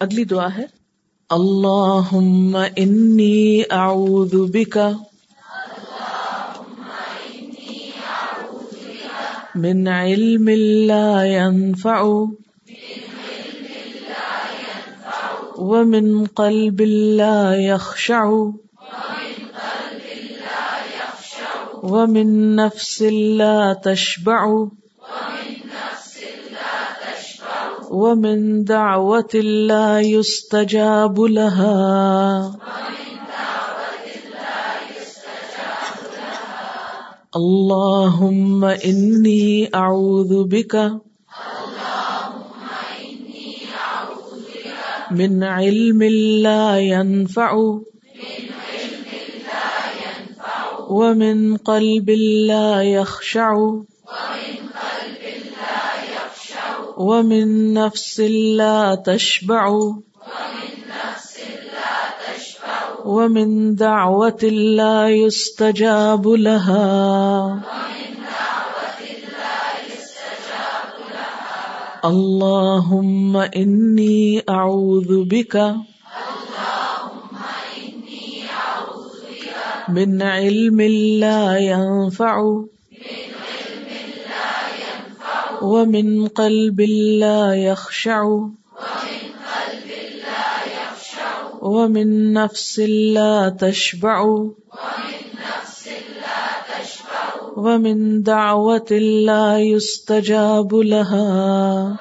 اگلی دعا ہے۔ اللہ انی اعوذ بکا من علم لا ينفع ومن قلب لا يخشع ومن نفس لا تشبع ومن دعوة لا يستجاب لها اللهم إني أعوذ بك من علم لا ينفع ومن قلب لا يخشع ومن نفس لا تشبع ومن دعوة لا يستجاب لها اللهم إني أعوذ بك من علم لا ينفع ومن قلب لا يخشع. ومن نفس لا تشبع. ومن دعوة لا يستجاب لها.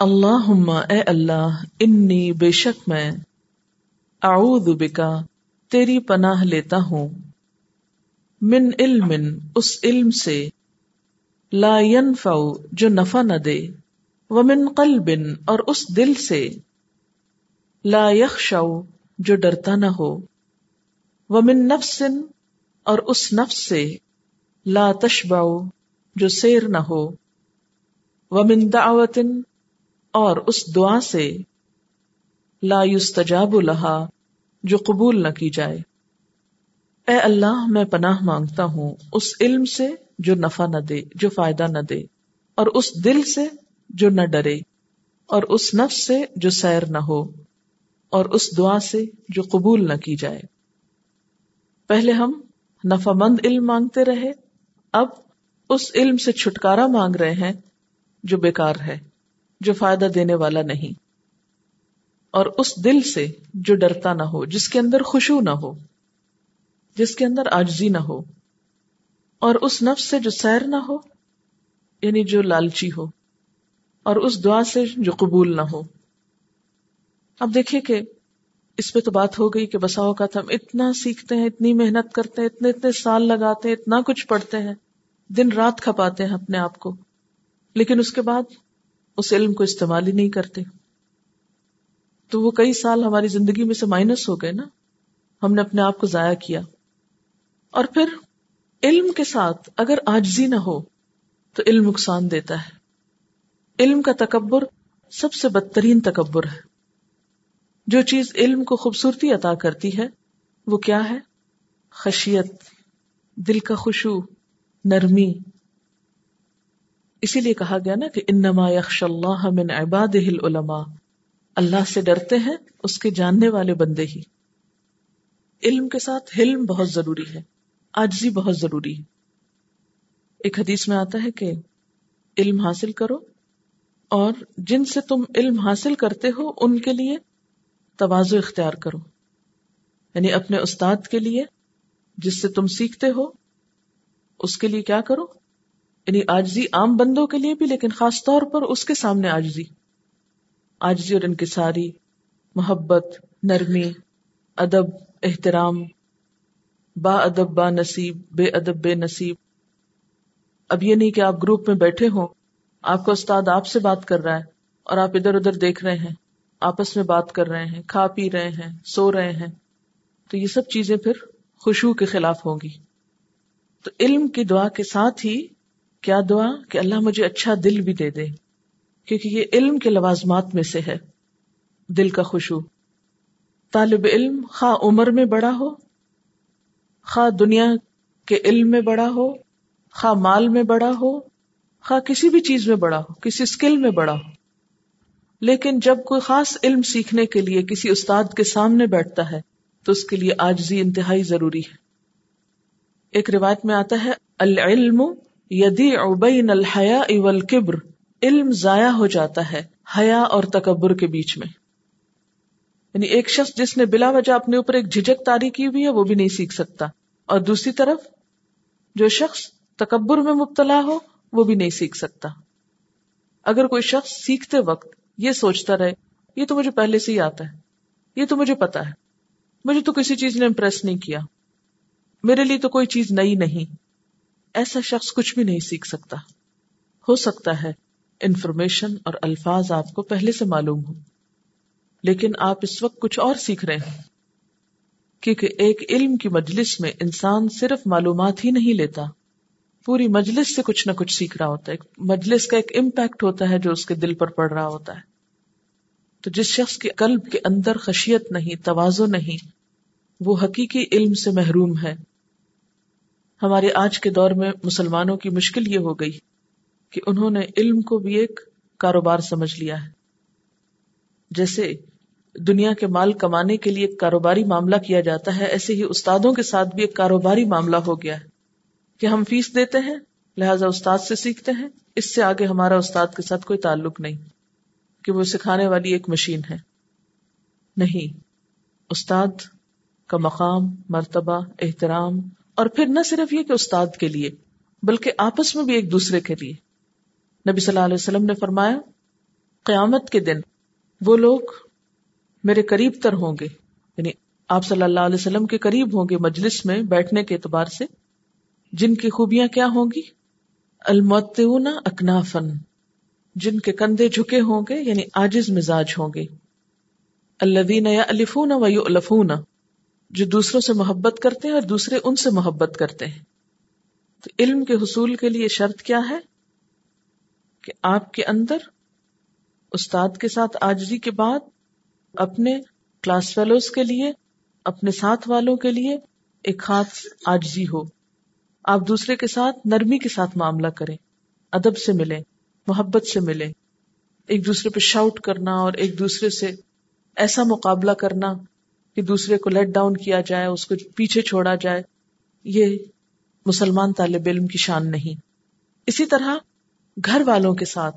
اللہم اے اللہ، انی بے شک میں اعوذ بکا، تیری پناہ لیتا ہوں۔ من علم اس علم سے لا ينفع جو نفع نہ دے، ومن قلب اور اس دل سے لا يخشع جو ڈرتا نہ ہو، ومن نفس اور اس نفس سے لا تشبع جو سیر نہ ہو، ومن دعوت اور اس دعا سے لا يستجاب لها جو قبول نہ کی جائے۔ اے اللہ، میں پناہ مانگتا ہوں، اس علم سے جو نفع نہ دے، جو فائدہ نہ دے، اور اس دل سے جو نہ ڈرے، اور اس نفس سے جو سیر نہ ہو، اور اس دعا سے جو قبول نہ کی جائے۔ پہلے ہم نفع مند علم مانگتے رہے، اب اس علم سے چھٹکارا مانگ رہے ہیں، جو بیکار ہے، جو فائدہ دینے والا نہیں، اور اس دل سے جو ڈرتا نہ ہو، جس کے اندر خوشبو نہ ہو۔ جس کے اندر آجزی نہ ہو اور اس نفس سے جو سیر نہ ہو یعنی جو لالچی ہو، اور اس دعا سے جو قبول نہ ہو۔ اب دیکھیے کہ اس پہ تو بات ہو گئی کہ بسا اوقات ہم اتنا سیکھتے ہیں، اتنی محنت کرتے ہیں، اتنے اتنے سال لگاتے ہیں، اتنا کچھ پڑھتے ہیں، دن رات کھپاتے ہیں اپنے آپ کو۔ لیکن اس کے بعد اس علم کو استعمال ہی نہیں کرتے۔ تو وہ کئی سال ہماری زندگی میں سے مائنس ہو گئے نا۔ ہم نے اپنے آپ کو ضائع کیا۔ اور پھر علم کے ساتھ اگر آجزی نہ ہو تو علم نقصان دیتا ہے۔ علم کا تکبر سب سے بدترین تکبر ہے۔ جو چیز علم کو خوبصورتی عطا کرتی ہے، وہ کیا ہے؟ خشیت، دل کا خوشو نرمی۔ اسی لیے کہا گیا نا کہ انما یخش اللہ من عباد العلماء۔ اللہ سے ڈرتے ہیں اس کے جاننے والے بندے ہی۔ علم کے ساتھ حلم بہت ضروری ہے۔ آجزی بہت ضروری ہے۔ ایک حدیث میں آتا ہے کہ علم حاصل کرو اور جن سے تم علم حاصل کرتے ہو ان کے لیے توازو اختیار کرو۔ یعنی اپنے استاد کے لیے جس سے تم سیکھتے ہو، اس کے لیے کیا کرو؟ یعنی آجزی عام بندوں کے لیے بھی، لیکن خاص طور پر اس کے سامنے آجزی آجزی اور انکساری محبت، نرمی، ادب، احترام با ادب با نصیب، بے ادب بے نصیب۔ اب یہ نہیں کہ آپ گروپ میں بیٹھے ہوں، آپ کا استاد آپ سے بات کر رہا ہے اور آپ ادھر ادھر دیکھ رہے ہیں، آپس میں بات کر رہے ہیں، کھا پی رہے ہیں، سو رہے ہیں۔ تو یہ سب چیزیں پھر خوشبو کے خلاف ہوں گی۔ تو علم کی دعا کے ساتھ ہی کیا دعا؟ کہ اللہ مجھے اچھا دل بھی دے دے، کیونکہ یہ علم کے لوازمات میں سے ہے۔ دل کا خوشبو۔ طالب علم خواہ عمر میں بڑا ہو خواہ دنیا کے علم میں بڑا ہو، خواہ مال میں بڑا ہو، خواہ کسی بھی چیز میں بڑا ہو، کسی اسکل میں بڑا ہو۔ لیکن جب کوئی خاص علم سیکھنے کے لیے کسی استاد کے سامنے بیٹھتا ہے، تو اس کے لیے آجزی انتہائی ضروری ہے۔ ایک روایت میں آتا ہے، العلم یدی ابین الحیا اول علم ضائع ہو جاتا ہے حیا اور تکبر کے بیچ میں۔ یعنی ایک شخص جس نے بلا وجہ اپنے اوپر ایک جھجک تاری کی ہوئی ہے، وہ بھی نہیں سیکھ سکتا۔ اور دوسری طرف، جو شخص تکبر میں مبتلا ہو، وہ بھی نہیں سیکھ سکتا۔ اگر کوئی شخص سیکھتے وقت یہ سوچتا رہے، یہ تو مجھے پہلے سے ہی آتا ہے، یہ تو مجھے پتا ہے۔ مجھے تو کسی چیز نے امپریس نہیں کیا۔ میرے لیے تو کوئی چیز نئی نہیں۔ ایسا شخص کچھ بھی نہیں سیکھ سکتا۔ ہو سکتا ہے، انفارمیشن اور الفاظ آپ کو پہلے سے معلوم ہو لیکن آپ اس وقت کچھ اور سیکھ رہے ہیں۔ کیونکہ ایک علم کی مجلس میں انسان صرف معلومات ہی نہیں لیتا۔ پوری مجلس سے کچھ نہ کچھ سیکھ رہا ہوتا ہے۔ مجلس کا ایک امپیکٹ ہوتا ہے جو اس کے دل پر پڑ رہا ہوتا ہے۔ تو جس شخص کے قلب کے اندر خشیت نہیں توازو نہیں، وہ حقیقی علم سے محروم ہے۔ ہمارے آج کے دور میں مسلمانوں کی مشکل یہ ہو گئی کہ انہوں نے علم کو بھی ایک کاروبار سمجھ لیا ہے۔ جیسے دنیا کے مال کمانے کے لیے ایک کاروباری معاملہ کیا جاتا ہے، ایسے ہی استادوں کے ساتھ بھی ایک کاروباری معاملہ ہو گیا ہے کہ ہم فیس دیتے ہیں، لہذا استاد سے سیکھتے ہیں۔ اس سے آگے ہمارا استاد کے ساتھ کوئی تعلق نہیں کہ وہ سکھانے والی ایک مشین ہے۔ نہیں، استاد کا مقام، مرتبہ، احترام اور پھر نہ صرف یہ کہ استاد کے لیے، بلکہ آپس میں بھی ایک دوسرے کے لیے۔ نبی صلی اللہ علیہ وسلم نے فرمایا، قیامت کے دن وہ لوگ میرے قریب تر ہوں گے یعنی آپ صلی اللہ علیہ وسلم کے قریب ہوں گے مجلس میں بیٹھنے کے اعتبار سے، جن کی خوبیاں کیا ہوں گی؟ المتون اکنافن جن کے کندھے جھکے ہوں گے یعنی آجز مزاج ہوں گے۔ اللہ یا الفون و الفون جو دوسروں سے محبت کرتے ہیں اور دوسرے ان سے محبت کرتے ہیں۔ تو علم کے حصول کے لیے شرط کیا ہے؟ کہ آپ کے اندر استاد کے ساتھ آجری کے بعد اپنے کلاس فیلوز کے لیے، اپنے ساتھ والوں کے لیے ایک خاص آجزی ہو۔ آپ دوسرے کے ساتھ نرمی کے ساتھ معاملہ کریں، ادب سے ملیں، محبت سے ملیں۔ ایک دوسرے پہ شاؤٹ کرنا اور ایک دوسرے سے ایسا مقابلہ کرنا کہ دوسرے کو لیٹ ڈاؤن کیا جائے، اس کو پیچھے چھوڑا جائے، یہ مسلمان طالب علم کی شان نہیں۔ اسی طرح گھر والوں کے ساتھ،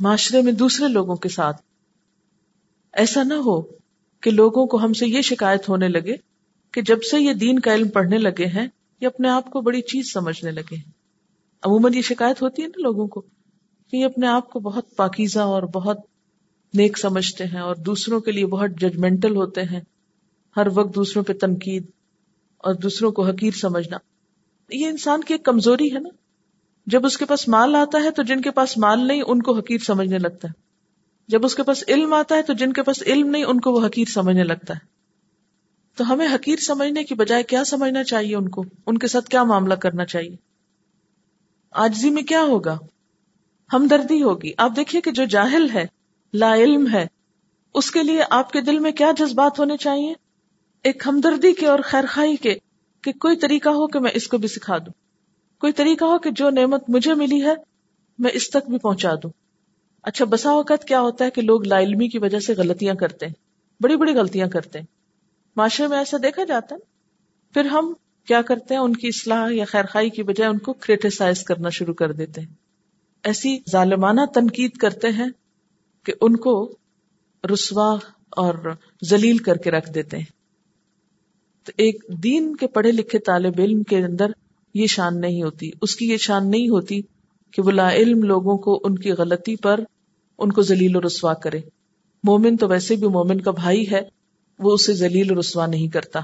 معاشرے میں دوسرے لوگوں کے ساتھ ایسا نہ ہو کہ لوگوں کو ہم سے یہ شکایت ہونے لگے کہ جب سے یہ دین کا علم پڑھنے لگے ہیں، یہ اپنے آپ کو بڑی چیز سمجھنے لگے ہیں۔ عموماً یہ شکایت ہوتی ہے نا لوگوں کو کہ یہ اپنے آپ کو بہت پاکیزہ اور بہت نیک سمجھتے ہیں اور دوسروں کے لیے بہت ججمنٹل ہوتے ہیں۔ ہر وقت دوسروں پہ تنقید اور دوسروں کو حقیر سمجھنا۔ یہ انسان کی ایک کمزوری ہے نا۔ جب اس کے پاس مال آتا ہے تو جن کے پاس مال نہیں، ان کو حقیر سمجھنے لگتا ہے۔ جب اس کے پاس علم آتا ہے تو جن کے پاس علم نہیں، ان کو وہ حقیر سمجھنے لگتا ہے۔ تو ہمیں حقیر سمجھنے کی بجائے کیا سمجھنا چاہیے ان کو؟ ان کے ساتھ کیا معاملہ کرنا چاہیے؟ آجزی میں کیا ہوگا؟ ہمدردی ہوگی۔ آپ دیکھیے کہ جو جاہل ہے، لا علم ہے، اس کے لیے آپ کے دل میں کیا جذبات ہونے چاہیے؟ ایک ہمدردی کے اور خیر خائی کے کہ کوئی طریقہ ہو کہ میں اس کو بھی سکھا دوں۔ کوئی طریقہ ہو کہ جو نعمت مجھے ملی ہے، میں اس تک بھی پہنچا دوں۔ اچھا بسا اوقات کیا ہوتا ہے کہ لوگ لا علمی کی وجہ سے غلطیاں کرتے ہیں، بڑی بڑی غلطیاں کرتے ہیں۔ معاشرے میں ایسا دیکھا جاتا ہے۔ پھر ہم کیا کرتے ہیں؟ ان کی اصلاح یا خیر خائی کی بجائے ان کو کریٹیسائز کرنا شروع کر دیتے ہیں۔ ایسی ظالمانہ تنقید کرتے ہیں کہ ان کو رسوا اور ذلیل کر کے رکھ دیتے ہیں۔ تو ایک دین کے پڑھے لکھے طالب علم کے اندر یہ شان نہیں ہوتی۔ اس کی یہ شان نہیں ہوتی کہ وہ لا علم لوگوں کو ان کی غلطی پر ان کو ذلیل و رسوا کرے۔ مومن تو ویسے بھی مومن کا بھائی ہے، وہ اسے ذلیل و رسوا نہیں کرتا۔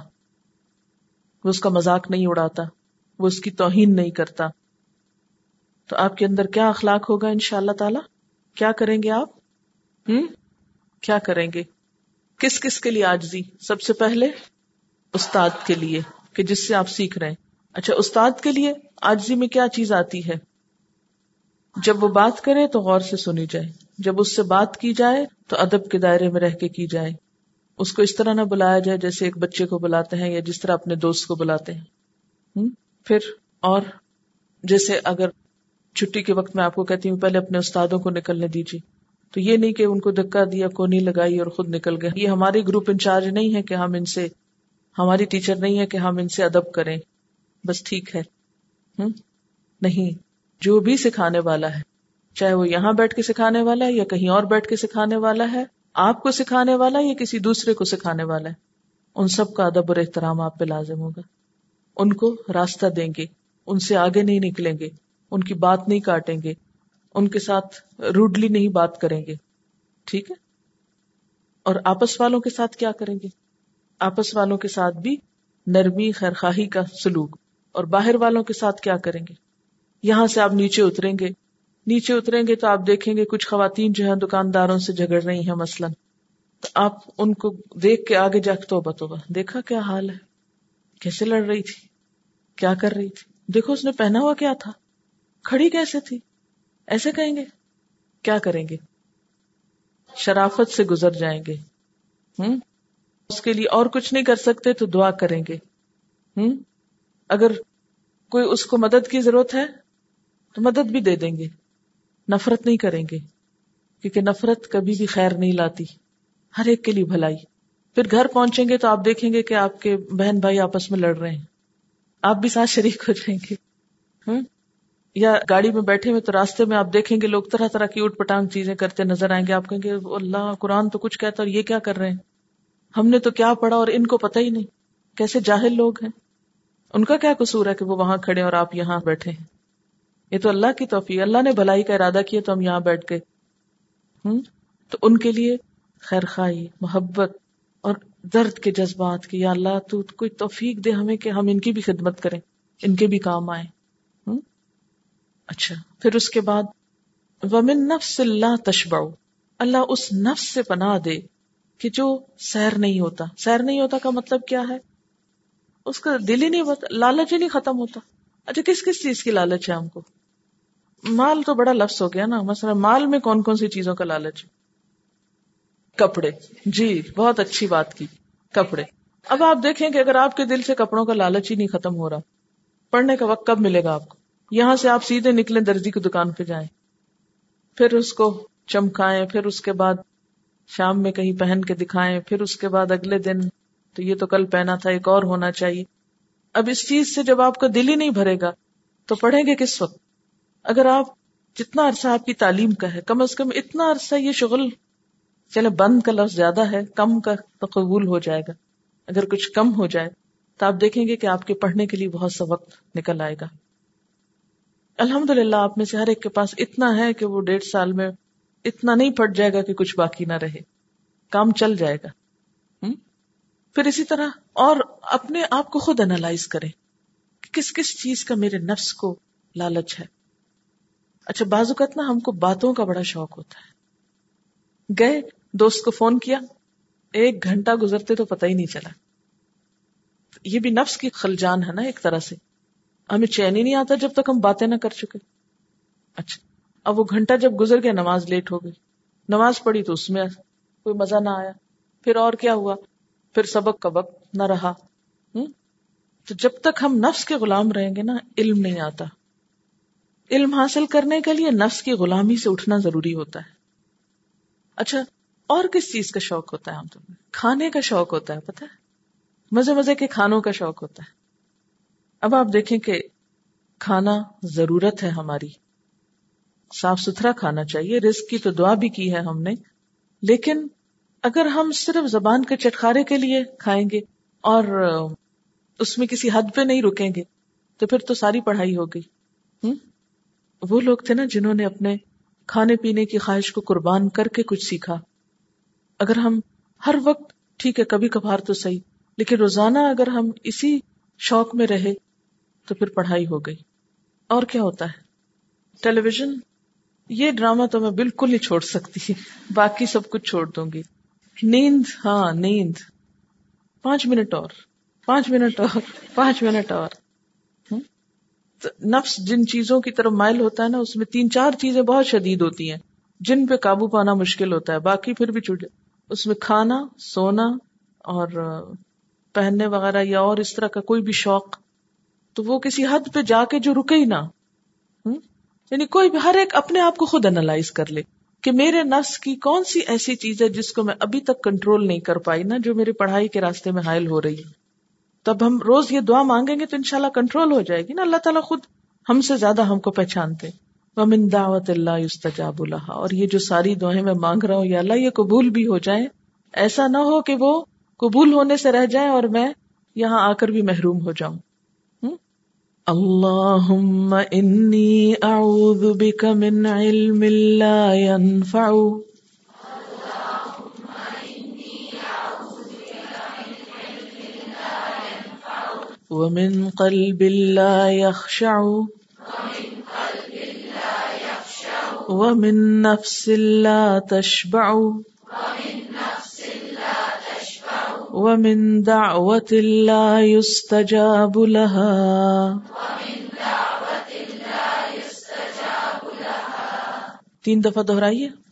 وہ اس کا مذاق نہیں اڑاتا، وہ اس کی توہین نہیں کرتا۔ تو آپ کے اندر کیا اخلاق ہوگا ان شاء اللہ تعالی؟ کیا کریں گے آپ؟ ہوں کیا کریں گے؟ کس کس کے لیے آجزی؟ سب سے پہلے استاد کے لیے، کہ جس سے آپ سیکھ رہے ہیں۔ اچھا استاد کے لیے آجزی میں کیا چیز آتی ہے؟ جب وہ بات کرے تو غور سے سنی جائے۔ جب اس سے بات کی جائے تو ادب کے دائرے میں رہ کے کی جائے۔ اس کو اس طرح نہ بلایا جائے جیسے ایک بچے کو بلاتے ہیں یا جس طرح اپنے دوست کو بلاتے ہیں۔ پھر اور جیسے اگر چھٹی کے وقت میں آپ کو کہتی ہوں، پہلے اپنے استادوں کو نکلنے دیجیے۔ تو یہ نہیں کہ ان کو دکا دیا کو نہیں لگائی اور خود نکل گئے۔ یہ ہماری گروپ انچارج نہیں ہے کہ ہم ان سے، ہماری ٹیچر نہیں ہے کہ ہم ان سے ادب کریں۔ بس ٹھیک ہے۔ نہیں۔ جو بھی سکھانے والا ہے، چاہے وہ یہاں بیٹھ کے سکھانے والا ہے یا کہیں اور بیٹھ کے سکھانے والا ہے، آپ کو سکھانے والا یا کسی دوسرے کو سکھانے والا ہے؟ ان سب کا ادب اور احترام آپ پہ لازم ہوگا۔ ان کو راستہ دیں گے، ان سے آگے نہیں نکلیں گے، ان کی بات نہیں کاٹیں گے، ان کے ساتھ روڈلی نہیں بات کریں گے۔ ٹھیک ہے؟ اور آپس والوں کے ساتھ کیا کریں گے؟ آپس والوں کے ساتھ بھی نرمی، خیرخواہی کا سلوک، اور باہر والوں کے ساتھ کیا کریں گے؟ یہاں سے آپ نیچے اتریں گے۔ نیچے اتریں گے تو آپ دیکھیں گے کچھ خواتین جو ہے دکانداروں سے جھگڑ رہی ہیں مثلاً۔ تو آپ ان کو دیکھ کے آگے جا کے تو بتو دیکھا کیا حال ہے؟ کیسے لڑ رہی تھی؟ کیا کر رہی تھی؟ دیکھو اس نے پہنا ہوا کیا تھا؟ کھڑی کیسے تھی؟ ایسے کہیں گے؟ کیا کریں گے؟ شرافت سے گزر جائیں گے۔ ہوں اس کے لیے اور کچھ نہیں کر سکتے تو دعا کریں گے۔ ہوں اگر کوئی اس کو مدد کی ضرورت ہے تو مدد بھی دے دیں گے۔ نفرت نہیں کریں گے۔ کیونکہ نفرت کبھی بھی خیر نہیں لاتی۔ ہر ایک کے لیے بھلائی۔ پھر گھر پہنچیں گے تو آپ دیکھیں گے کہ آپ کے بہن بھائی آپس میں لڑ رہے ہیں۔ آپ بھی ساتھ شریک ہو جائیں گے۔ ہوں یا گاڑی میں بیٹھے ہوئے تو راستے میں آپ دیکھیں گے لوگ طرح طرح کی اٹھ پٹانگ چیزیں کرتے نظر آئیں گے۔ آپ کہیں گے اللہ، قرآن تو کچھ کہتا اور یہ کیا کر رہے ہیں؟ ہم نے تو کیا پڑھا اور ان کو پتہ ہی نہیں۔ کیسے جاہل لوگ ہیں۔ ان کا کیا قصور ہے کہ وہ وہاں کھڑے اور آپ یہاں بیٹھے ہیں؟ یہ تو اللہ کی توفیق اللہ نے بھلائی کا ارادہ کیا تو ہم یہاں بیٹھ گئے۔ ہوں تو ان کے لیے خیر خائی محبت اور درد کے جذبات کی، یا اللہ تو کوئی توفیق دے ہمیں کہ ہم ان کی بھی خدمت کریں، ان کے بھی کام آئے اچھا پھر اس کے بعد، ومن نفس اللہ تشبع۔ اللہ اس نفس سے پناہ دے کہ جو سیر نہیں ہوتا۔ سیر نہیں ہوتا کا مطلب کیا ہے؟ اس کا دل ہی نہیں ہوتا، لالچ ہی نہیں ختم ہوتا۔ اچھا کس کس چیز کی لالچ ہے ہم کو؟ مال تو بڑا لفظ ہو گیا نا۔ مثلا مال میں کون کون سی چیزوں کا لالچ؟ کپڑے۔ جی بہت اچھی بات کی۔ کپڑے۔ اب آپ دیکھیں کہ اگر آپ کے دل سے کپڑوں کا لالچ ہی نہیں ختم ہو رہا، پڑھنے کا وقت کب ملے گا آپ کو؟ یہاں سے آپ سیدھے نکلیں درجی کی دکان پہ جائیں۔ پھر اس کو چمکائیں، پھر اس کے بعد شام میں کہیں پہن کے دکھائیں، پھر اس کے بعد اگلے دن، تو یہ تو کل پہنا تھا، ایک اور ہونا چاہیے۔ اب اس چیز سے جب آپ کا دل ہی نہیں بھرے گا، تو پڑھیں گے کس وقت؟ اگر آپ جتنا عرصہ آپ کی تعلیم کا ہے، کم از کم اتنا عرصہ یہ شغل، چلے بند کا لفظ زیادہ ہے، کم کا تو قبول ہو جائے گا۔ اگر کچھ کم ہو جائے تو آپ دیکھیں گے کہ آپ کے پڑھنے کے لیے بہت سا وقت نکل آئے گا۔ الحمد للہ آپ میں سے ہر ایک کے پاس اتنا ہے کہ وہ ڈیڑھ سال میں اتنا نہیں پڑ جائے گا کہ کچھ باقی نہ رہے۔ کام چل جائے گا۔ پھر اسی طرح اور اپنے آپ کو خود انالائز کریں کہ کس کس چیز کا میرے نفس کو لالچ ہے۔ اچھا بعض اوقات نا ہم کو باتوں کا بڑا شوق ہوتا ہے۔ گئے، دوست کو فون کیا۔ ایک گھنٹہ گزرتے تو پتہ ہی نہیں چلا۔ یہ بھی نفس کی خلجان ہے نا ایک طرح سے۔ ہمیں چین ہی نہیں آتا جب تک ہم باتیں نہ کر چکے۔ اچھا اب وہ گھنٹہ جب گزر گیا، نماز لیٹ ہو گئی۔ نماز پڑھی تو اس میں کوئی مزہ نہ آیا۔ پھر اور کیا ہوا؟ پھر سبق کا وقت نہ رہا۔ تو جب تک ہم نفس کے غلام رہیں گے نا، علم نہیں آتا۔ علم حاصل کرنے کے لیے نفس کی غلامی سے اٹھنا ضروری ہوتا ہے۔ اچھا اور کس چیز کا شوق ہوتا ہے ہم تمہیں کھانے کا شوق ہوتا ہے پتا ہے؟ مزے مزے کے کھانوں کا شوق ہوتا ہے۔ اب آپ دیکھیں کہ کھانا ضرورت ہے ہماری۔ صاف ستھرا کھانا چاہیے رسک کی تو دعا بھی کی ہے ہم نے۔ لیکن اگر ہم صرف زبان کے چٹکارے کے لیے کھائیں گے اور اس میں کسی حد پہ نہیں رکیں گے، تو پھر تو ساری پڑھائی ہو گئی۔ وہ لوگ تھے نا جنہوں نے اپنے کھانے پینے کی خواہش کو قربان کر کے کچھ سیکھا۔ اگر ہم ہر وقت، ٹھیک ہے کبھی کبھار تو صحیح، لیکن روزانہ اگر ہم اسی شوق میں رہے تو پھر پڑھائی ہو گئی۔ اور کیا ہوتا ہے؟ ٹیلی ویژن یہ ڈرامہ تو میں بالکل نہیں چھوڑ سکتی۔ باقی سب کچھ چھوڑ دوں گی۔ نیند ہاں نیند۔ پانچ منٹ اور، پانچ منٹ اور، پانچ منٹ اور۔ نفس جن چیزوں کی طرف مائل ہوتا ہے نا، اس میں تین چار چیزیں بہت شدید ہوتی ہیں۔ جن پہ قابو پانا مشکل ہوتا ہے، باقی پھر بھی چھوٹ اس میں کھانا، سونا اور پہننے وغیرہ یا اور اس طرح کا کوئی بھی شوق، تو وہ کسی حد پہ جا کے جو رکے ہی نا یعنی کوئی بھی، ہر ایک اپنے آپ کو خود انالائز کر لے کہ میرے نفس کی کون سی ایسی چیز ہے جس کو میں ابھی تک کنٹرول نہیں کر پائی نا جو میری پڑھائی کے راستے میں حائل ہو رہی تب ہم روز یہ دعا مانگیں گے تو انشاءاللہ کنٹرول ہو جائے گی نا۔ اللہ تعالیٰ خود ہم سے زیادہ ہم کو پہچانتے ومن دعوت اللہ یستجاب اللہ اور یہ جو ساری دعائیں میں مانگ رہا ہوں، یا اللہ یہ قبول بھی ہو جائے ایسا نہ ہو کہ وہ قبول ہونے سے رہ جائیں اور میں یہاں آ کر بھی محروم ہو جاؤں۔ اللهم إني أعوذ بك من علم لا ينفع ومن قلب لا يخشع ومن نفس لا تشبع ومن دعوة لا يستجاب لها تین دفعہ دہرائیے۔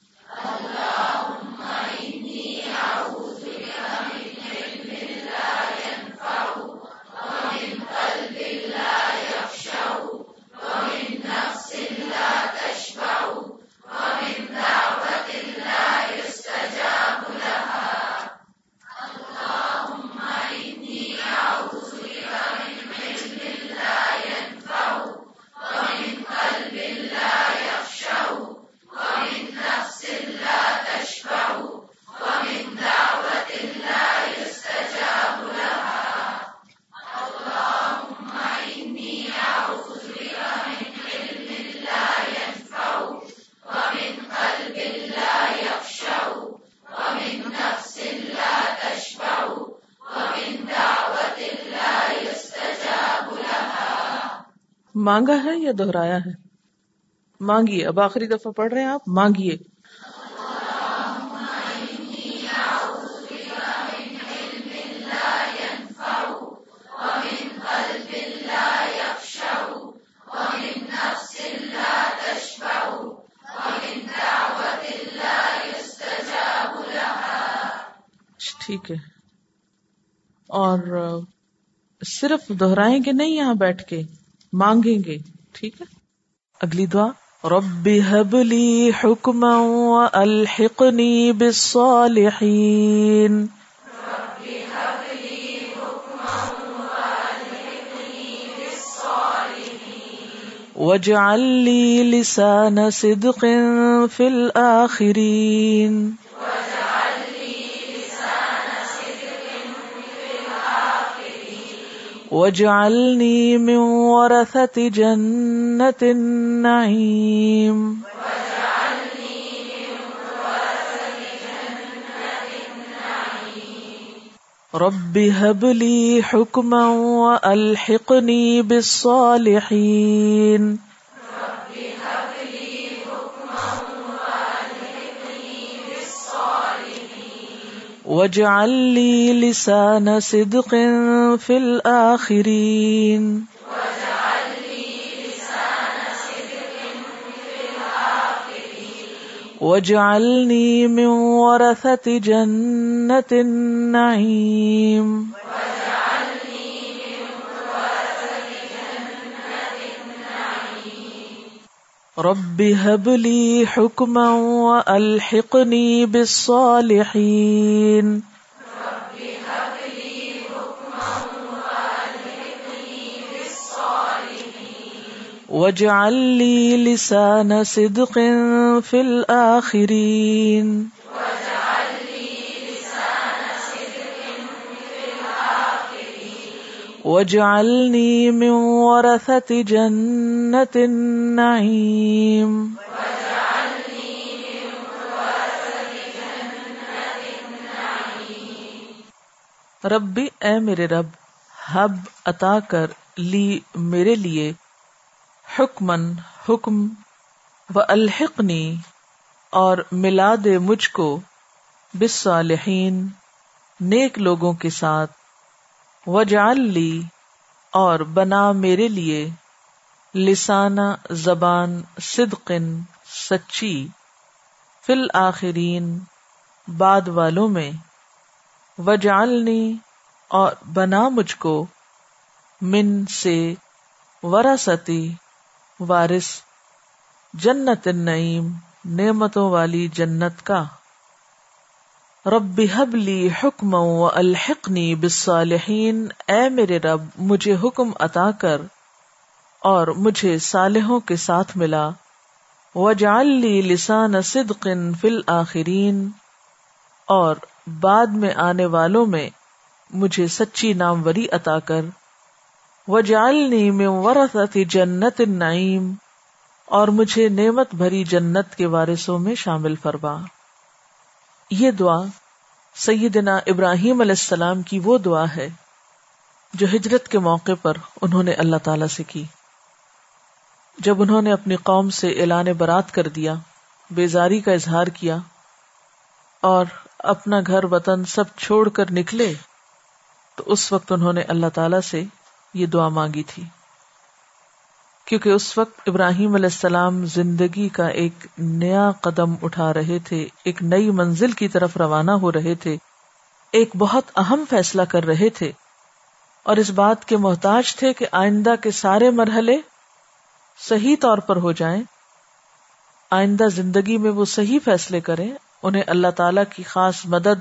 مانگا ہے یا دہرایا ہے؟ مانگیے۔ اب آخری دفعہ پڑھ رہے ہیں آپ؟ مانگیے۔ ٹھیک ہے۔ اور صرف دہرائیں گے نہیں یہاں بیٹھ کے؟ مانگیں گے، ٹھیک ہے؟ اگلی دعا، رب حبلی حکم الحقنی بالصالحین۔ وجعل لي لسان صدق في الآخرين وجعلني من ورثة جنة النعيم رب هب لي حكما وألحقني بالصالحين واجعل لي لسان صدق في الآخرين. واجعلني من ورثة جنة النعيم. رب هب لي حكما والحقني بالصالحين رب هب لي حكما والحقني بالصالحين. واجعل لي لسان صدق في الآخرين. واجعلني من ورثة جنة النعيم ربی، اے میرے رب، حب عطا کر لی میرے لیے حکمن حکم و الحقنی اور ملا دے مجھ کو بالصالحین، نیک لوگوں کے ساتھ۔ وجال لی اور بنا میرے لیے لسانہ زبان صدقن سچی فل آخرین بعد والوں میں۔ وجالنی اور بنا مجھ کو من سے وراثتی وارث جنت النعیم نعمتوں والی جنت کا۔ رب حبلی حکم و الحقنی بالصالحین۔ اے میرے رب، مجھے حکم عطا کر اور مجھے صالحوں کے ساتھ ملا۔ وجعل لی لسان صدق فی الاخرین۔ اور بعد میں آنے والوں میں مجھے سچی ناموری عطا کر۔ وجعلنی من ورثت جنت النعیم۔ اور مجھے نعمت بھری جنت کے وارثوں میں شامل فرما۔ یہ دعا سیدنا ابراہیم علیہ السلام کی وہ دعا ہے جو ہجرت کے موقع پر انہوں نے اللہ تعالی سے کی۔ جب انہوں نے اپنی قوم سے اعلان برات کر دیا، بیزاری کا اظہار کیا اور اپنا گھر وطن سب چھوڑ کر نکلے، تو اس وقت انہوں نے اللہ تعالی سے یہ دعا مانگی تھی۔ کیونکہ اس وقت ابراہیم علیہ السلام زندگی کا ایک نیا قدم اٹھا رہے تھے، ایک نئی منزل کی طرف روانہ ہو رہے تھے، ایک بہت اہم فیصلہ کر رہے تھے۔ اور اس بات کے محتاج تھے کہ آئندہ کے سارے مرحلے صحیح طور پر ہو جائیں۔ آئندہ زندگی میں وہ صحیح فیصلے کریں، انہیں اللہ تعالی کی خاص مدد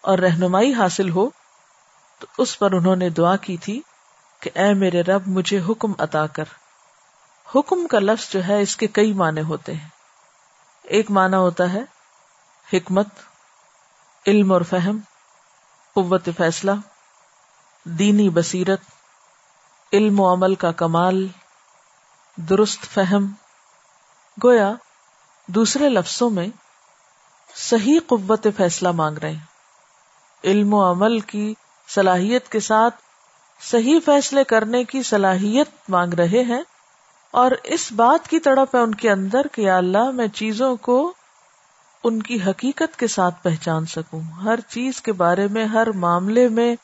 اور رہنمائی حاصل ہو۔ تو اس پر انہوں نے دعا کی تھی کہ اے میرے رب، مجھے حکم عطا کر۔ حکم کا لفظ جو ہے، اس کے کئی معنی ہوتے ہیں۔ ایک معنی ہوتا ہے، حکمت، علم اور فہم، قوت فیصلہ، دینی بصیرت، علم و عمل کا کمال، درست فہم۔ گویا، دوسرے لفظوں میں صحیح قوت فیصلہ مانگ رہے ہیں۔ علم و عمل کی صلاحیت کے ساتھ صحیح فیصلے کرنے کی صلاحیت مانگ رہے ہیں۔ اور اس بات کی تڑپ ہے ان کے اندر کہ اللہ میں چیزوں کو ان کی حقیقت کے ساتھ پہچان سکوں، ہر چیز کے بارے میں، ہر معاملے میں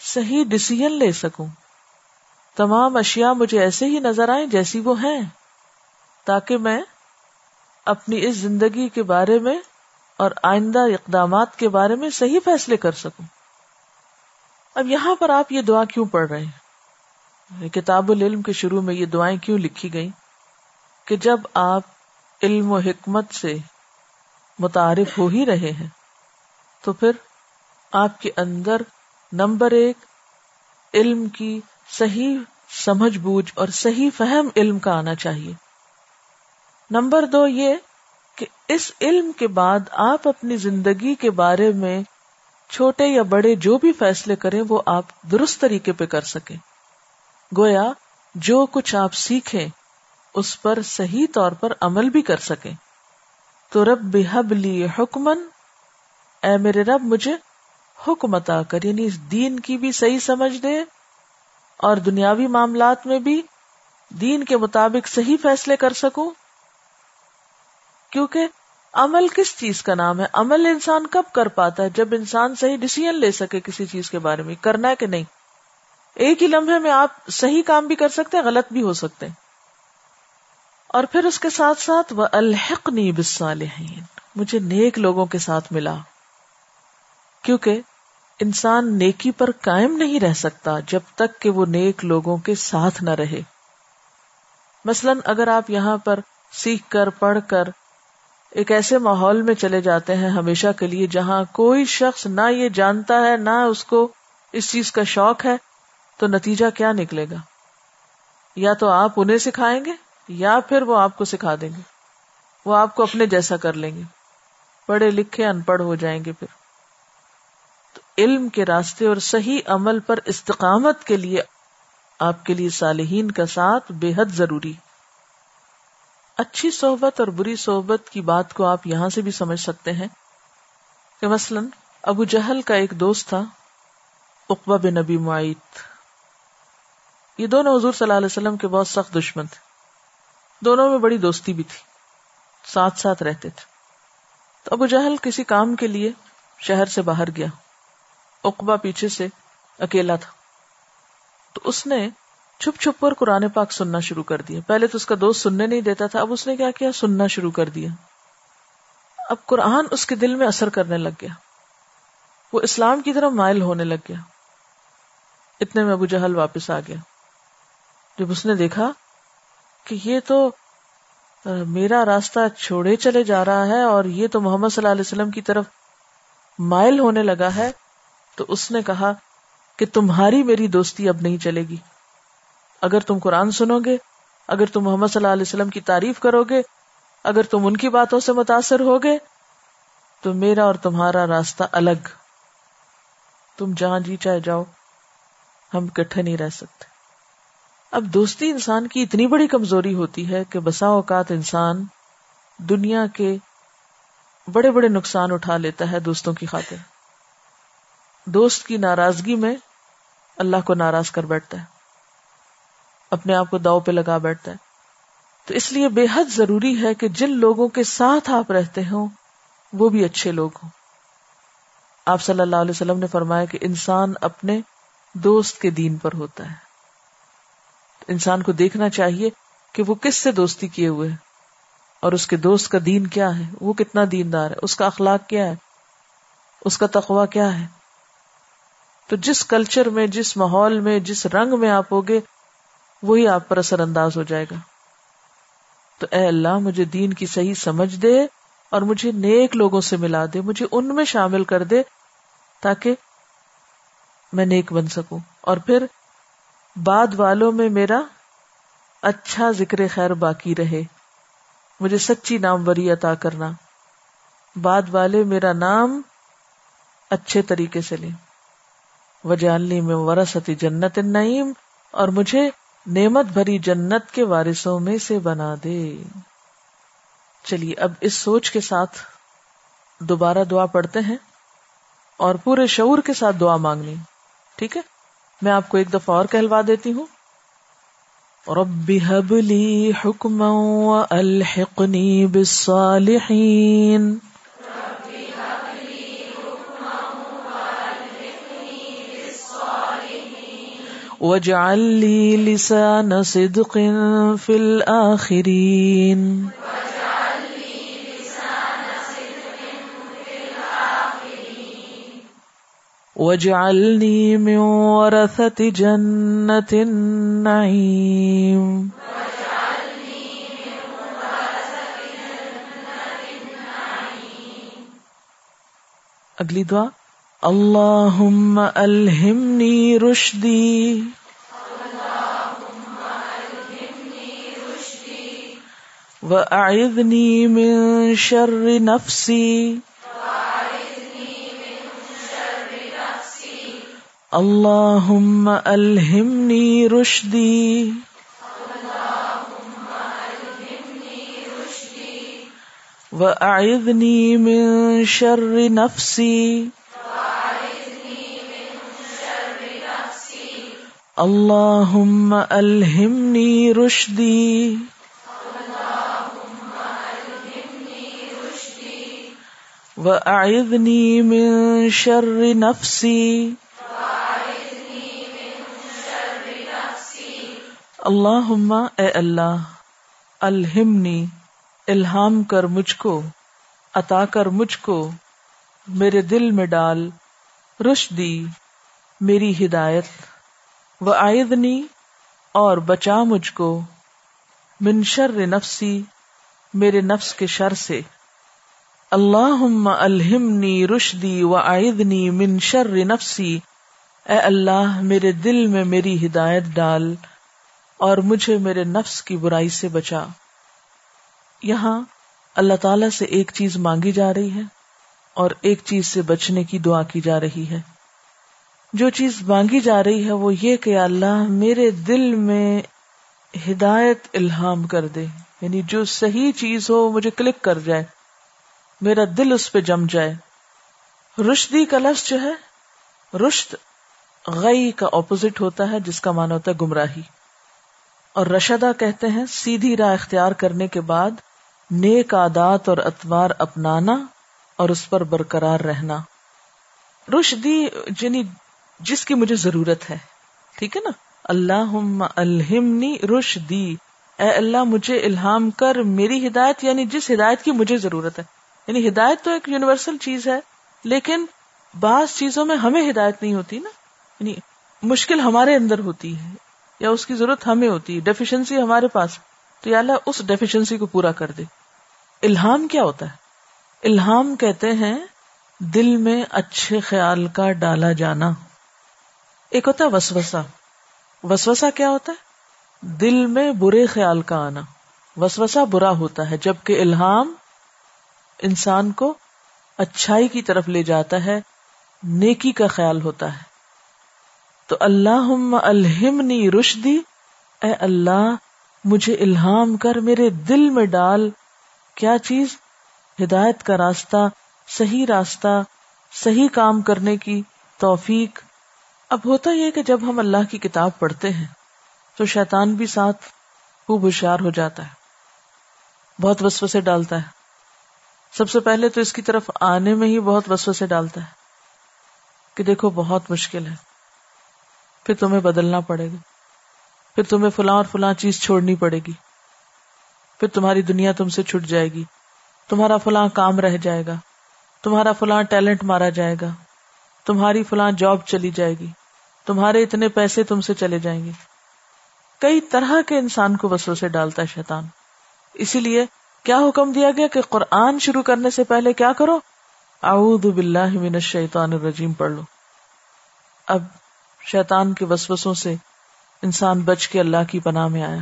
صحیح ڈسیزن لے سکوں۔ تمام اشیاء مجھے ایسے ہی نظر آئیں جیسی وہ ہیں، تاکہ میں اپنی اس زندگی کے بارے میں اور آئندہ اقدامات کے بارے میں صحیح فیصلے کر سکوں۔ اب یہاں پر آپ یہ دعا کیوں پڑھ رہے ہیں؟ کتاب العلم کے شروع میں یہ دعائیں کیوں لکھی گئی کہ جب آپ علم و حکمت سے متعارف ہو ہی رہے ہیں، تو پھر آپ کے اندر نمبر ایک، علم کی صحیح سمجھ بوجھ اور صحیح فہم علم کا آنا چاہیے۔ نمبر دو یہ کہ اس علم کے بعد آپ اپنی زندگی کے بارے میں چھوٹے یا بڑے جو بھی فیصلے کریں، وہ آپ درست طریقے پہ کر سکیں۔ گویا جو کچھ آپ سیکھیں، اس پر صحیح طور پر عمل بھی کر سکیں۔ تو رب بحب لی حکمن اے میرے رب مجھے حکم عطا کر یعنی اس دین کی بھی صحیح سمجھ دے اور دنیاوی معاملات میں بھی دین کے مطابق صحیح فیصلے کر سکوں۔ کیونکہ عمل کس چیز کا نام ہے؟ عمل انسان کب کر پاتا ہے؟ جب انسان صحیح ڈسیزن لے سکے کسی چیز کے بارے میں، کرنا ہے کہ نہیں؟ ایک ہی لمحے میں آپ صحیح کام بھی کر سکتے ہیں، غلط بھی ہو سکتے ہیں۔ اور پھر اس کے ساتھ ساتھ وہ الحق نی مجھے نیک لوگوں کے ساتھ ملا۔ کیونکہ انسان نیکی پر قائم نہیں رہ سکتا جب تک کہ وہ نیک لوگوں کے ساتھ نہ رہے۔ مثلاً اگر آپ یہاں پر سیکھ کر، پڑھ کر ایک ایسے ماحول میں چلے جاتے ہیں ہمیشہ کے لیے جہاں کوئی شخص نہ یہ جانتا ہے، نہ اس کو اس چیز کا شوق ہے تو نتیجہ کیا نکلے گا؟ یا تو آپ انہیں سکھائیں گے، یا پھر وہ آپ کو سکھا دیں گے۔ وہ آپ کو اپنے جیسا کر لیں گے۔ پڑھے لکھے ان پڑھ ہو جائیں گے پھر۔ تو علم کے راستے اور صحیح عمل پر استقامت کے لیے آپ کے لیے صالحین کا ساتھ بے حد ضروری۔ اچھی صحبت اور بری صحبت کی بات کو آپ یہاں سے بھی سمجھ سکتے ہیں کہ مثلا ابو جہل کا ایک دوست تھا اقبا بن نبی معیت۔ یہ دونوں حضور صلی اللہ علیہ وسلم کے بہت سخت دشمن تھے۔ دونوں میں بڑی دوستی بھی تھی۔ ساتھ ساتھ رہتے تھے۔ تو ابو جہل کسی کام کے لیے شہر سے باہر گیا۔ اقبا پیچھے سے اکیلا تھا۔ تو اس نے چھپ چھپ پر قرآن پاک سننا شروع کر دیا۔ پہلے تو اس کا دوست سننے نہیں دیتا تھا، اب اس نے کیا کیا؟ سننا شروع کر دیا۔ اب قرآن اس کے دل میں اثر کرنے لگ گیا۔ وہ اسلام کی طرف مائل ہونے لگ گیا۔ اتنے میں ابو جہل واپس آ گیا۔ جب اس نے دیکھا کہ یہ تو میرا راستہ چھوڑے چلے جا رہا ہے اور یہ تو محمد صلی اللہ علیہ وسلم کی طرف مائل ہونے لگا ہے، تو اس نے کہا کہ تمہاری میری دوستی اب نہیں چلے گی۔ اگر تم قرآن سنو گے، اگر تم محمد صلی اللہ علیہ وسلم کی تعریف کرو گے، اگر تم ان کی باتوں سے متاثر ہوگے تو میرا اور تمہارا راستہ الگ۔ تم جہاں جی چاہے جاؤ، ہم کٹھے نہیں رہ سکتے۔ اب دوستی انسان کی اتنی بڑی کمزوری ہوتی ہے کہ بسا اوقات انسان دنیا کے بڑے بڑے نقصان اٹھا لیتا ہے دوستوں کی خاطر۔ دوست کی ناراضگی میں اللہ کو ناراض کر بیٹھتا ہے۔ اپنے آپ کو داؤ پہ لگا بیٹھتا ہے۔ تو اس لیے بے حد ضروری ہے کہ جن لوگوں کے ساتھ آپ رہتے ہوں، وہ بھی اچھے لوگ ہوں۔ آپ صلی اللہ علیہ وسلم نے فرمایا کہ انسان اپنے دوست کے دین پر ہوتا ہے۔ انسان کو دیکھنا چاہیے کہ وہ کس سے دوستی کیے ہوئے اور اس کے دوست کا دین کیا ہے؟ وہ کتنا دیندار ہے؟ اس کا اخلاق کیا ہے؟ اس کا تقوی کیا ہے؟ تو جس کلچر میں، جس ماحول میں، جس رنگ میں آپ ہوگے، وہی آپ پر اثر انداز ہو جائے گا۔ تو اے اللہ، مجھے دین کی صحیح سمجھ دے اور مجھے نیک لوگوں سے ملا دے، مجھے ان میں شامل کر دے تاکہ میں نیک بن سکوں۔ اور پھر بعد والوں میں میرا اچھا ذکر خیر باقی رہے۔ مجھے سچی نام وری عطا کرنا۔ بعد والے میرا نام اچھے طریقے سے لیں۔ وجالنی میں ورثتی جنت نعیم اور مجھے نعمت بھری جنت کے وارثوں میں سے بنا دے۔ چلیے، اب اس سوچ کے ساتھ دوبارہ دعا پڑھتے ہیں اور پورے شعور کے ساتھ دعا مانگنی ٹھیک ہے؟ میں آپ کو ایک دفعہ اور کہلوا دیتی ہوں۔ رب هب لي حكما والحقني بالصالحين۔ واجعل لي لسان صدق في الاخرين الآخرين۔ واجعلني من ورثة جنة النعيم اگلی دعا. اللهم الهمني رشدي وأعذني من شر نفسي اللهم ألهمني رشدي وأعذني من شر نفسي اللهم ألهمني رشدي وأعذني من شر نفسي اللہ اے اللہ، الہمنی، الہام کر مجھ کو، عطا کر مجھ کو، میرے دل میں ڈال رشدی میری ہدایت و آئدنی اور بچا مجھ کو، من شر نفسی، میرے نفس کے شر سے۔ اللہ الہمنی رشدی و آئدنی من شر نفسی۔ اے اللہ، میرے دل میں میری ہدایت ڈال۔ اور مجھے میرے نفس کی برائی سے بچا۔ یہاں اللہ تعالی سے ایک چیز مانگی جا رہی ہے اور ایک چیز سے بچنے کی دعا کی جا رہی ہے۔ جو چیز مانگی جا رہی ہے وہ یہ کہ اللہ میرے دل میں ہدایت الہام کر دے۔ یعنی جو صحیح چیز ہو مجھے کلک کر جائے۔ میرا دل اس پہ جم جائے۔ رشدی کا لفظ جو ہے، رشد غی کا اپوزٹ ہوتا ہے، جس کا مانا ہوتا ہے گمراہی۔ اور رشدہ کہتے ہیں، سیدھی راہ اختیار کرنے کے بعد نیک عادات اور اتوار اپنانا اور اس پر برقرار رہنا۔ رشدی یعنی جس کی مجھے ضرورت ہے، ٹھیک ہے نا؟ اللہ الہمنی رشدی۔ اے اللہ، مجھے الہام کر میری ہدایت یعنی جس ہدایت کی مجھے ضرورت ہے۔ یعنی ہدایت تو ایک یونیورسل چیز ہے، لیکن بعض چیزوں میں ہمیں ہدایت نہیں ہوتی نا۔ یعنی مشکل ہمارے اندر ہوتی ہے۔ یا اس کی ضرورت ہمیں ہوتی ہے ڈیفیشنسی ہمارے پاس۔ تو یا اللہ اس ڈیفیشنسی کو پورا کر دے۔ الہام کیا ہوتا ہے؟ الہام کہتے ہیں، دل میں اچھے خیال کا ڈالا جانا۔ ایک ہوتا ہے وسوسا وسوسا کیا ہوتا ہے؟ دل میں برے خیال کا آنا۔ وسوسا برا ہوتا ہے، جبکہ الہام انسان کو اچھائی کی طرف لے جاتا ہے، نیکی کا خیال ہوتا ہے۔ تو اللہ الہمنی رشدی، اے اللہ، مجھے الہام کر، میرے دل میں ڈال۔ کیا چیز؟ ہدایت کا راستہ، صحیح راستہ، صحیح کام کرنے کی توفیق۔ اب ہوتا یہ کہ جب ہم اللہ کی کتاب پڑھتے ہیں، تو شیطان بھی ساتھ خوب ہوشیار ہو جاتا ہے، بہت وسو سے ڈالتا ہے۔ سب سے پہلے تو اس کی طرف آنے میں ہی بہت وسو سے ڈالتا ہے کہ دیکھو، بہت مشکل ہے۔ پھر تمہیں بدلنا پڑے گا۔ پھر تمہیں فلاں اور فلاں چیز چھوڑنی پڑے گی۔ پھر تمہاری دنیا تم سے چھٹ جائے گی۔ تمہارا فلاں کام رہ جائے گا۔ تمہارا فلاں ٹیلنٹ مارا جائے گا۔ تمہاری فلاں جاب چلی جائے گی۔ تمہارے اتنے پیسے تم سے چلے جائیں گے۔ کئی طرح کے انسان کو وسو سے ڈالتا ہے شیطان۔ اسی لیے کیا حکم دیا گیا کہ قرآن شروع کرنے سے پہلے کیا کرو؟ اعوذ باللہ من الشیطان الرجیم پڑھ لو۔ اب شیطان کے وسوسوں سے انسان بچ کے اللہ کی پناہ میں آیا۔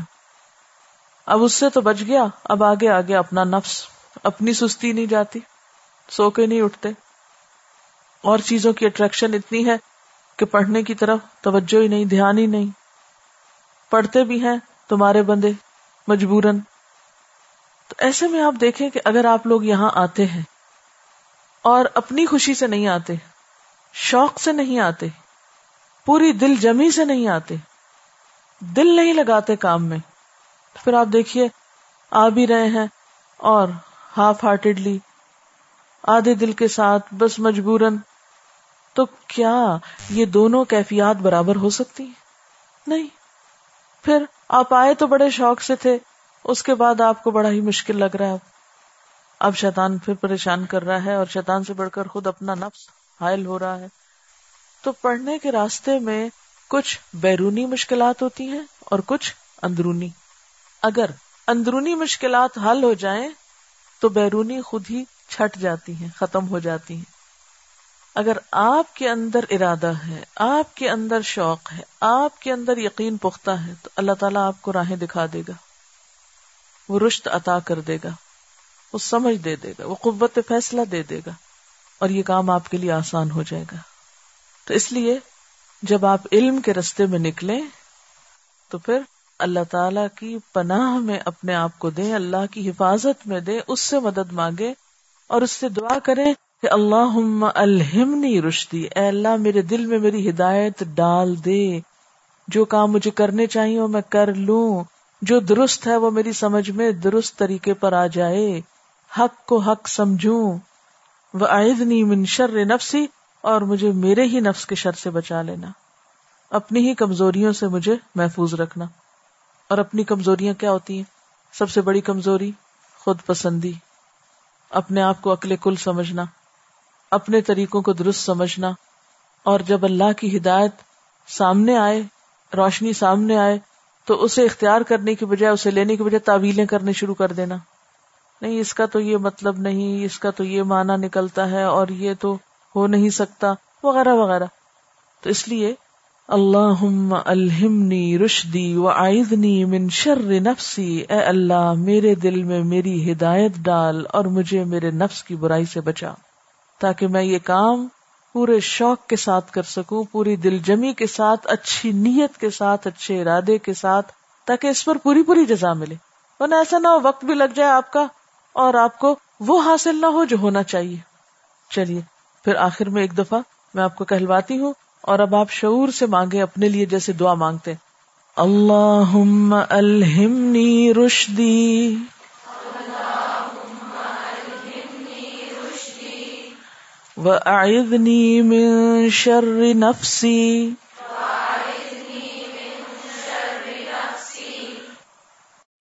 اب اس سے تو بچ گیا، اب آگے آگے اپنا نفس، اپنی سستی نہیں جاتی، سو کے نہیں اٹھتے۔ اور چیزوں کی اٹریکشن اتنی ہے کہ پڑھنے کی طرف توجہ ہی نہیں، دھیان ہی نہیں۔ پڑھتے بھی ہیں تمہارے بندے مجبورن تو ایسے میں آپ دیکھیں کہ اگر آپ لوگ یہاں آتے ہیں اور اپنی خوشی سے نہیں آتے، شوق سے نہیں آتے پوری دل جمی سے نہیں آتے۔ دل نہیں لگاتے کام میں۔ پھر آپ دیکھیے، آ بھی رہے ہیں اور ہاف ہارٹیڈلی آدھے دل کے ساتھ بس مجبورن تو کیا یہ دونوں کیفیات برابر ہو سکتی نہیں۔ پھر آپ آئے تو بڑے شوق سے تھے، اس کے بعد آپ کو بڑا ہی مشکل لگ رہا ہے۔ اب شیطان پھر پریشان کر رہا ہے اور شیطان سے بڑھ کر خود اپنا نفس حائل ہو رہا ہے۔ تو پڑھنے کے راستے میں کچھ بیرونی مشکلات ہوتی ہیں اور کچھ اندرونی۔ اگر اندرونی مشکلات حل ہو جائیں، تو بیرونی خود ہی چھٹ جاتی ہیں، ختم ہو جاتی ہیں۔ اگر آپ کے اندر ارادہ ہے، آپ کے اندر شوق ہے، آپ کے اندر یقین پختہ ہے، تو اللہ تعالیٰ آپ کو راہیں دکھا دے گا۔ وہ رشت عطا کر دے گا۔ وہ سمجھ دے دے گا۔ وہ قوت فیصلہ دے دے گا۔ اور یہ کام آپ کے لیے آسان ہو جائے گا۔ تو اس لیے جب آپ علم کے رستے میں نکلیں تو پھر اللہ تعالی کی پناہ میں اپنے آپ کو دیں، اللہ کی حفاظت میں دیں، اس سے مدد مانگے اور اس سے دعا کریں کہ اللہ الحمنی رشدی، اے اللہ میرے دل میں میری ہدایت ڈال دے۔ جو کام مجھے کرنے چاہیے وہ میں کر لوں، جو درست ہے وہ میری سمجھ میں درست طریقے پر آ جائے۔ حق کو حق سمجھوں۔ وہ من شر نفسی اور مجھے میرے ہی نفس کے شر سے بچا لینا۔ اپنی ہی کمزوریوں سے مجھے محفوظ رکھنا۔ اور اپنی کمزوریاں کیا ہوتی ہیں؟ سب سے بڑی کمزوری، خود پسندی۔ اپنے آپ کو عقل کل سمجھنا۔ اپنے طریقوں کو درست سمجھنا۔ اور جب اللہ کی ہدایت سامنے آئے، روشنی سامنے آئے، تو اسے اختیار کرنے کی بجائے، اسے لینے کی بجائے تعویلیں کرنے شروع کر دینا۔ نہیں، اس کا تو یہ مطلب نہیں، اس کا تو یہ معنی نکلتا ہے اور یہ تو ہو نہیں سکتا، وغیرہ وغیرہ۔ تو اس لیے اللہ الحمنی رشدی و من شر نفسی، اے اللہ، میرے دل میں میری ہدایت ڈال اور مجھے میرے نفس کی برائی سے بچا، تاکہ میں یہ کام پورے شوق کے ساتھ کر سکوں، پوری دل جمی کے ساتھ، اچھی نیت کے ساتھ، اچھے ارادے کے ساتھ، تاکہ اس پر پوری پوری جزا ملے۔ ورنہ ایسا نہ ہو، وقت بھی لگ جائے آپ کا اور آپ کو وہ حاصل نہ ہو جو ہونا چاہیے۔ چلیے۔ پھر آخر میں ایک دفعہ میں آپ کو کہلواتی ہوں اور اب آپ شعور سے مانگے اپنے لیے جیسے دعا مانگتے اللہ الحمنی رشدی۔ و من شر نفسی۔